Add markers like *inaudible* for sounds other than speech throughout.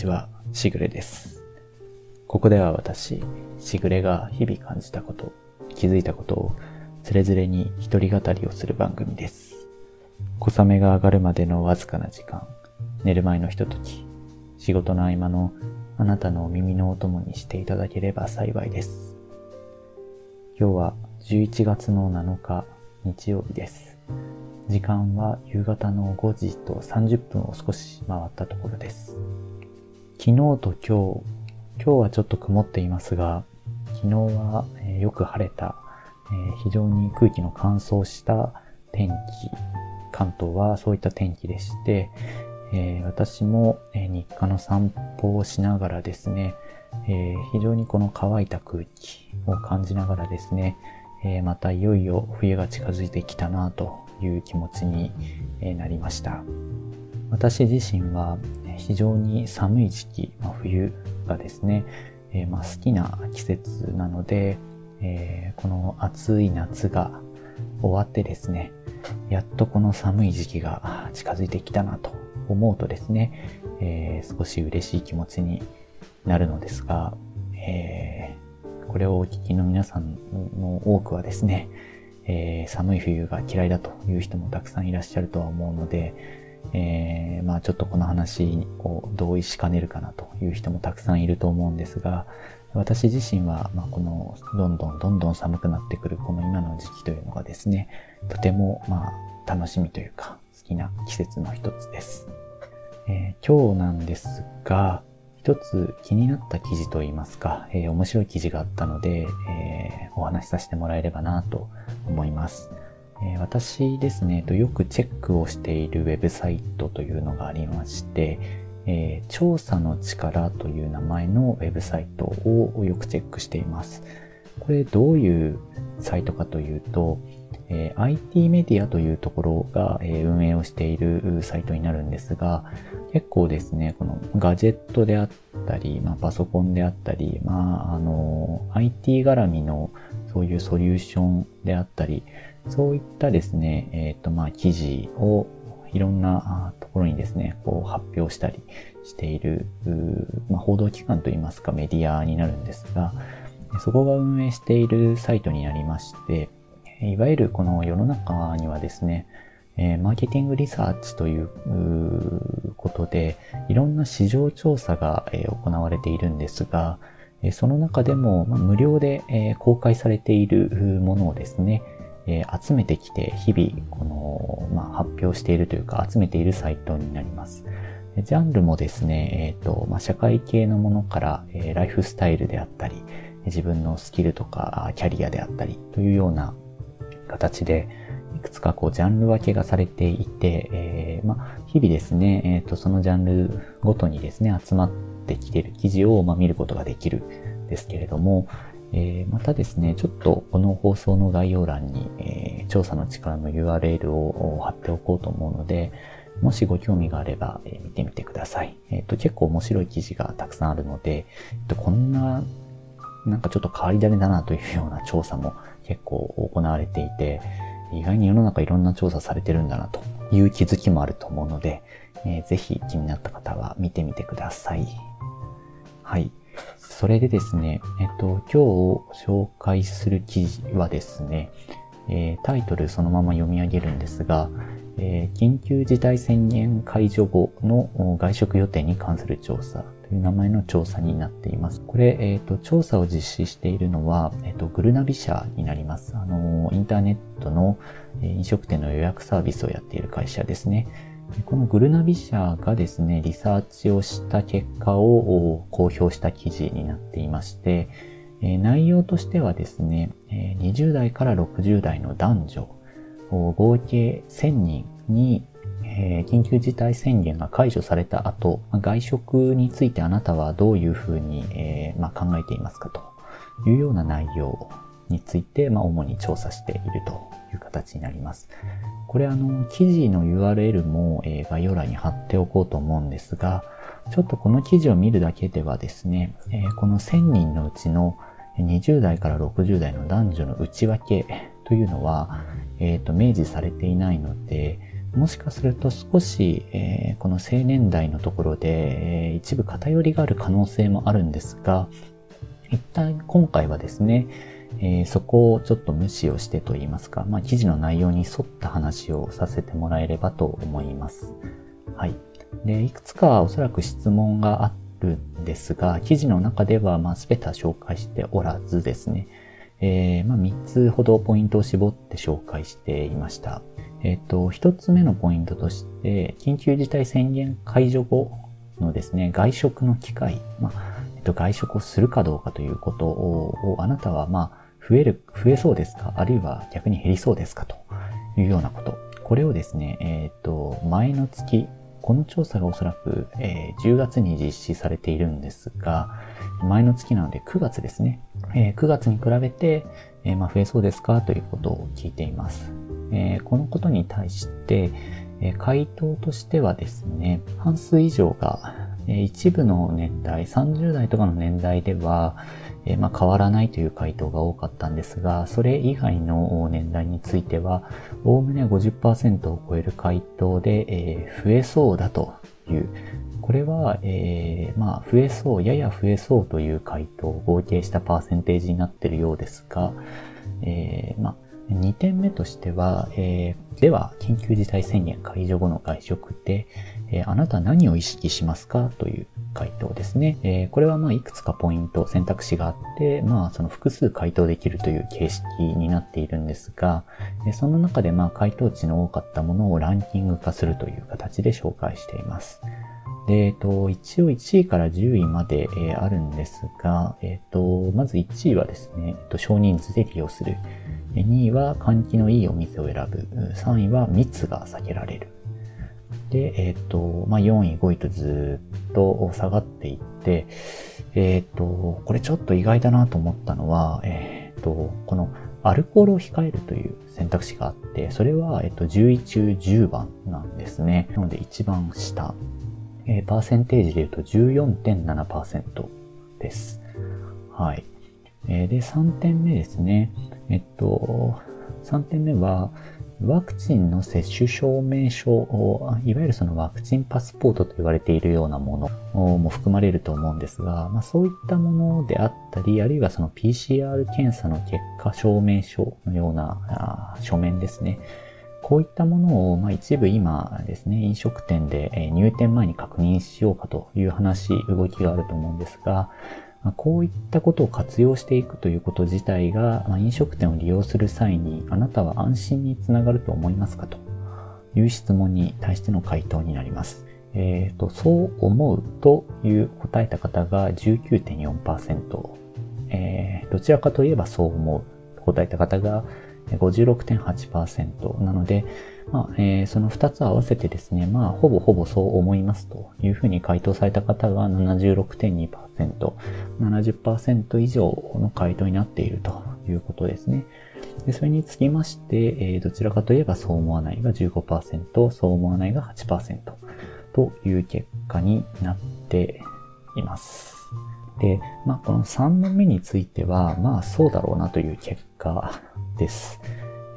ちは、しぐれです。ここでは私、しぐれが日々感じたこと、気づいたことを、つれづれに一人語りをする番組です。小雨が上がるまでのわずかな時間、寝る前のひととき、仕事の合間のあなたの耳のお供にしていただければ幸いです。今日は11月の7日、日曜日です。時間は夕方の5時と30分を少し回ったところです。昨日と今日、今日はちょっと曇っていますが、昨日は、えよく晴れた、え非常に空気の乾燥した天気、関東はそういった天気でして、え私も、え日課の散歩をしながらですね、え非常にこの乾いた空気を感じながらですね、えまたいよいよ冬が近づいてきたなという気持ちになりました。私自身は非常に寒い時期、まあ、冬がですね、えー、まあ好きな季節なので、えー、この暑い夏が終わってですね、やっとこの寒い時期が近づいてきたなと思うとですね、えー、少し嬉しい気持ちになるのですが、えー、これをお聞きの皆さんの多くはですね、えー、寒い冬が嫌いだという人もたくさんいらっしゃるとは思うので、えー、まあちょっとこの話を同意しかねるかなという人もたくさんいると思うんですが、私自身は、まあ、このどんどんどんどん寒くなってくるこの今の時期というのがですね、とてもまあ楽しみというか好きな季節の一つです。えー、今日なんですが、一つ気になった記事といいますか、えー、面白い記事があったので、えー、お話しさせてもらえればなと思います。え、私ですね、よくチェックをしているウェブサイトというのがありまして、え調査の力という名前のウェブサイトをよくチェックしています。これどういうサイトかというと、えー、IT メディアというところが、え、運営をしているサイトになるんですが、結構ですね、このガジェットであったり、まあ、パソコンであったり、まあ、あの、IT 絡みのそういうソリューションであったり、そういったですね、えっ、ー、と、まあ、記事をいろんなところにですね、こう発表したりしている、まあ、報道機関といいますかメディアになるんですが、そこが運営しているサイトになりまして、いわゆるこの世の中にはですね、マーケティングリサーチということで、いろんな市場調査が、行われているんですが、その中でも、無料で、公開されているものをですね、え集めてきて日々この、まあ、発表しているというか集めているサイトになります。ジャンルもですね、えっ、ー、と、まあ、社会系のものから、えー、ライフスタイルであったり、自分のスキルとかキャリアであったりというような形で、いくつかこうジャンル分けがされていて、えー、まあ、日々ですね、えっ、ー、と、そのジャンルごとにですね、集まってきている記事を、まあ、見ることができるんですけれども、えー、またですね、ちょっとこの放送の概要欄に、えー、調査の力の URL を貼っておこうと思うので、もしご興味があれば、えー、見てみてください。えっ、と、結構面白い記事がたくさんあるので、えっと、こんな、なんかちょっと変わり種だなというような調査も結構行われていて、意外に世の中いろんな調査されてるんだなという気づきもあると思うので、えー、ぜひ気になった方は見てみてください。はい。それでですね、えっと、今日紹介する記事はですね、えー、タイトルそのまま読み上げるんですが、えー、緊急事態宣言解除後の外食予定に関する調査という名前の調査になっています。これ、えっ、ー、と、調査を実施しているのは、えっ、ー、と、グルナビ社になります。あの、インターネットの飲食店の予約サービスをやっている会社ですね。このグルナビ社がですね、リサーチをした結果を公表した記事になっていまして、内容としてはですね、20代から60代の男女、合計1000人に、緊急事態宣言が解除された後、外食についてあなたはどういうふうに、考えていますかというような内容について、まあ、主に調査しているという形になります。これあの、記事の URL も、え、概要欄に貼っておこうと思うんですが、ちょっとこの記事を見るだけではですね、え、この1000人のうちの20代から60代の男女の内訳というのは、えっ、ー、と、明示されていないので、もしかすると少し、え、この青年代のところで、え、一部偏りがある可能性もあるんですが、一旦今回はですね、えー、そこをちょっと無視をしてと言いますか、まあ、記事の内容に沿った話をさせてもらえればと思います。はい。で、いくつかおそらく質問があるんですが、記事の中では、まあ、全ては紹介しておらずですね、えー、まあ、3つほどポイントを絞って紹介していました。えっ、ー、と、1つ目のポイントとして、緊急事態宣言解除後のですね、外食の機会、まあ、えっ、と、外食をするかどうかということを、あなたは、まあ、増える、増えそうですか？あるいは逆に減りそうですか？というようなこと。これをですね、えっ、ー、と、前の月、この調査がおそらく、えー、10月に実施されているんですが、前の月なので9月ですね。えー、9月に比べて、えー、まあ、増えそうですか？ということを聞いています。えー、このことに対して、え回答としてはですね、半数以上が、え一部の年代、30代とかの年代では、えまあ、変わらないという回答が多かったんですが、それ以外の年代については、おおむね50%を超える回答で、え増えそうだという、これは、えー、まあ、増えそう、やや増えそうという回答を合計したパーセンテージになっているようですが、え、まあ、2点目としては、えー、では、緊急事態宣言解除後の外食で、えー、あなた何を意識しますかという回答ですね。えー、これはまあいくつかポイント、選択肢があって、まあその複数回答できるという形式になっているんですが、えその中でまあ回答値の多かったものをランキング化するという形で紹介しています。で、えっと、一応1位から10位まで、え、あるんですが、えっと、まず1位はですね、えっと、少人数で利用する。2位は換気のいいお店を選ぶ。3位は密が避けられる。で、えっ、と、まあ、4位、5位とずっと下がっていって、えっ、と、これちょっと意外だなと思ったのは、えっ、と、このアルコールを控えるという選択肢があって、それは、えっと、10位中10番なんですね。なので一番下。え、パーセンテージで言うと14.7%です。はい。えー、で、3点目ですね。えっと、3点目は、ワクチンの接種証明書をいわゆるそのワクチンパスポートと言われているようなものも含まれると思うんですが、まあ、そういったものであったり、あるいはその PCR 検査の結果証明書のような書面ですね。こういったものを、まあ、一部今ですね、飲食店で入店前に確認しようかという話、動きがあると思うんですが、こういったことを活用していくということ自体が、飲食店を利用する際にあなたは安心につながると思いますかという質問に対しての回答になります。え、ー、と、そう思うという答えた方が19.4%、えー、どちらかといえばそう思う答えた方が56.8%なので、まあえー、その2つ合わせてですね、まあ、ほぼほぼそう思いますというふうに回答された方が76.2%、70%以上の回答になっているということですね。でそれにつきまして、えー、どちらかといえばそう思わないが15%、そう思わないが8%という結果になっています。で、まあ、この3問目については、まあ、そうだろうなという結果です。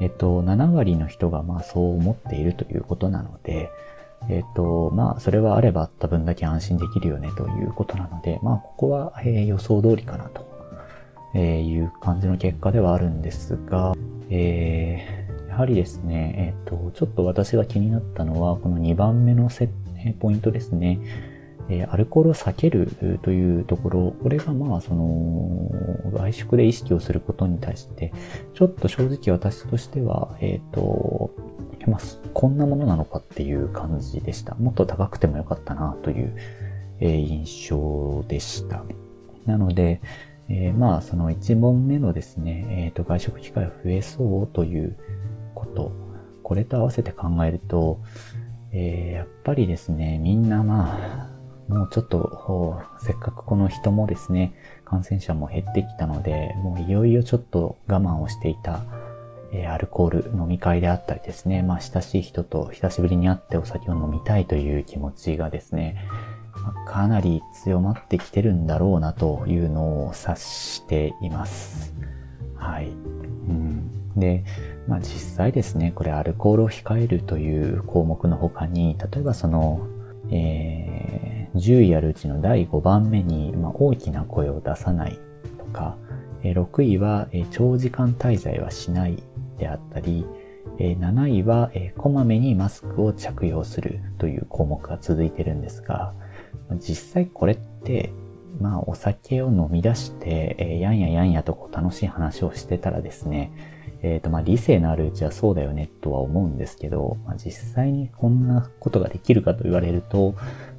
えっと、7割の人がまあそう思っているということなので、えっと、まあ、それはあればあった分だけ安心できるよねということなので、まあ、ここは、えー、予想通りかなと、えいう感じの結果ではあるんですが、えー、やはりですね、えっと、ちょっと私が気になったのは、この2番目のセポイントですね。えアルコールを避けるというところ、これがまあ、その、外食で意識をすることに対して、ちょっと正直私としては、えっ、ー、と、まあ、こんなものなのかっていう感じでした。もっと高くてもよかったなという、えー、印象でした。なので、えー、まあ、その1問目のですね、えっ、と、外食機会が増えそうということ、これと合わせて考えると、えやっぱりですね、みんなまあ、もうちょっと、せっかくこの人もですね、感染者も減ってきたので、もういよいよちょっと我慢をしていた、え、アルコール飲み会であったりですね、まあ親しい人と久しぶりに会ってお酒を飲みたいという気持ちがですね、ま、かなり強まってきてるんだろうなというのを察しています。はい。うんで、まあ実際ですね、これアルコールを控えるという項目の他に、例えばその、えー、10位あるうちの第5番目に、まあ、大きな声を出さないとか、えー、6位は、えー、長時間滞在はしないであったり、えー、7位は、えー、こまめにマスクを着用するという項目が続いてるんですが、実際これって、まあお酒を飲み出して、えー、やんややんやとこう楽しい話をしてたらですね、えっ、ー、とまあ理性のあるうちはそうだよねとは思うんですけど、まあ、実際にこんなことができるかと言われると、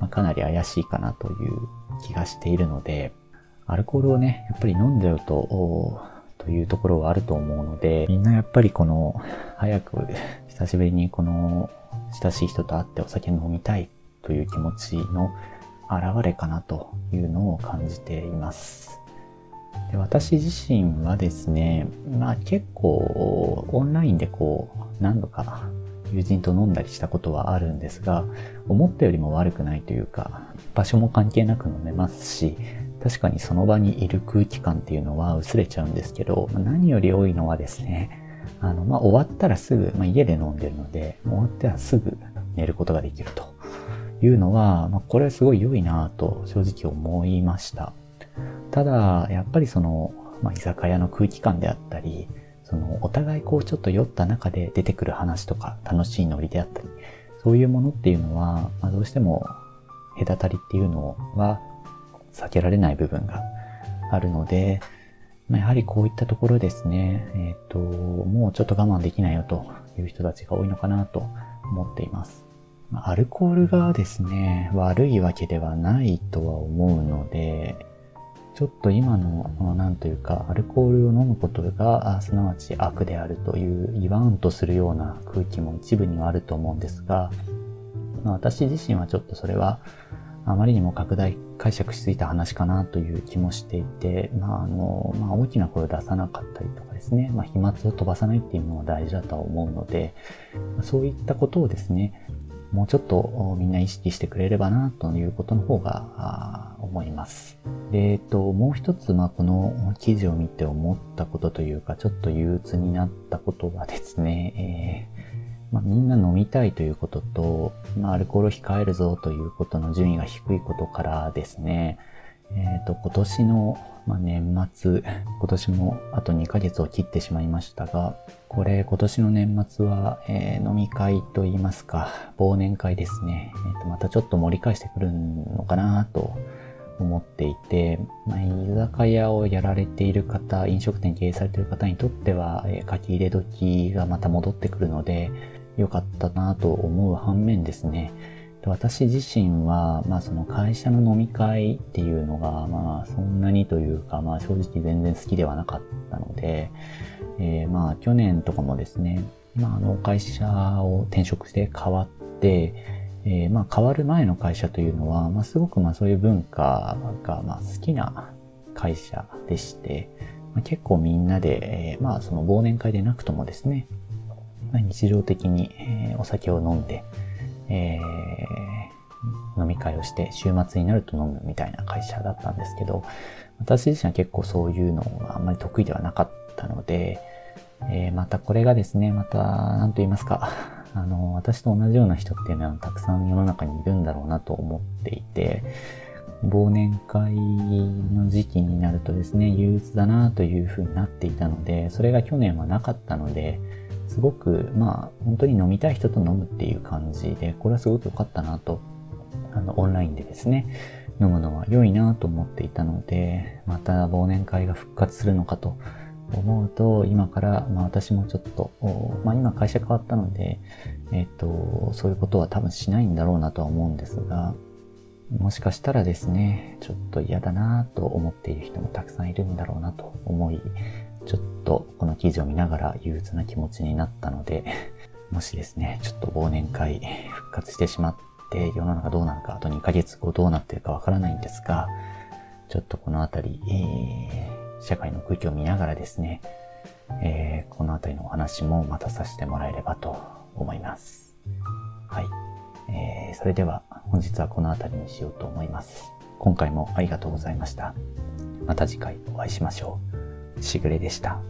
まあ、かなり怪しいかなという気がしているので、アルコールをね、やっぱり飲んじゃうと、というところはあると思うので、みんなやっぱりこの、早く、久しぶりにこの、親しい人と会ってお酒飲みたいという気持ちの現れかなというのを感じています。で私自身はですね、まあ結構オンラインでこう何度か友人と飲んだりしたことはあるんですが、思ったよりも悪くないというか、場所も関係なく飲めますし、確かにその場にいる空気感っていうのは薄れちゃうんですけど、何より多いのはですね、あの、まあ、終わったらすぐ、まあ、家で飲んでるので、終わったらすぐ寝ることができるというのは、まあ、これはすごい良いなと正直思いました。ただ、やっぱりその、まあ、居酒屋の空気感であったり、その、お互いこうちょっと酔った中で出てくる話とか、楽しいノリであったり、そういうものっていうのは、まあ、どうしても隔たりっていうのは避けられない部分があるので、まあ、やはりこういったところですね、えっ、ー、と、もうちょっと我慢できないよという人たちが多いのかなと思っています。アルコールがですね、悪いわけではないとは思うので、ちょっと今の、なんというか、アルコールを飲むことが、すなわち悪であるという言わんとするような空気も一部にはあると思うんですが、まあ、私自身はちょっとそれは、あまりにも拡大解釈しすぎた話かなという気もしていて、まあ、あの、まあ、大きな声を出さなかったりとかですね、まあ、飛沫を飛ばさないっていうのは大事だとは思うので、そういったことをですね、もうちょっとみんな意識してくれればなということの方が思います。で、えっと、もう一つ、まあ、この記事を見て思ったことというか、ちょっと憂鬱になったことはですね、えーまあ、みんな飲みたいということと、まあ、アルコール控えるぞということの順位が低いことからですね、えっ、ー、と、今年の、まあ、年末、*laughs* 今年もあと2ヶ月を切ってしまいましたが、これ今年の年末は、えー、飲み会といいますか、忘年会ですね。えーと、またちょっと盛り返してくるのかなと思っていて、まあ、居酒屋をやられている方、飲食店経営されている方にとっては、えー、書き入れ時がまた戻ってくるので、良かったなと思う反面ですね、私自身は、まあその会社の飲み会っていうのが、まあそんなにというか、まあ正直全然好きではなかったので、えー、まあ去年とかもですね、まああの会社を転職して変わって、えー、まあ変わる前の会社というのは、まあすごくまあそういう文化がまあ好きな会社でして、まあ、結構みんなで、えー、まあその忘年会でなくともですね、まあ、日常的に、え、お酒を飲んで、えー、飲み会をして週末になると飲むみたいな会社だったんですけど、私自身は結構そういうのがあんまり得意ではなかったので、えー、またこれがですね、また、なんと言いますか、*laughs* あの、私と同じような人っていうのはたくさん世の中にいるんだろうなと思っていて、忘年会の時期になるとですね、憂鬱だなという風になっていたので、それが去年はなかったので、すごく、まあ、本当に飲みたい人と飲むっていう感じで、これはすごく良かったなと、あの、オンラインでですね、飲むのは良いなと思っていたので、また忘年会が復活するのかと思うと、今から、まあ私もちょっと、まあ今会社変わったので、えっ、と、そういうことは多分しないんだろうなとは思うんですが、もしかしたらですね、ちょっと嫌だなと思っている人もたくさんいるんだろうなと思い、ちょっとこの記事を見ながら憂鬱な気持ちになったので、*laughs* もしですね、ちょっと忘年会 *laughs* 復活してしまって世の中どうなるか、あと2ヶ月後どうなってるかわからないんですが、ちょっとこのあたり、えー、社会の空気を見ながらですね、えー、このあたりのお話もまたさせてもらえればと思います。はい。えー、それでは本日はこのあたりにしようと思います。今回もありがとうございました。また次回お会いしましょう。しぐれでした。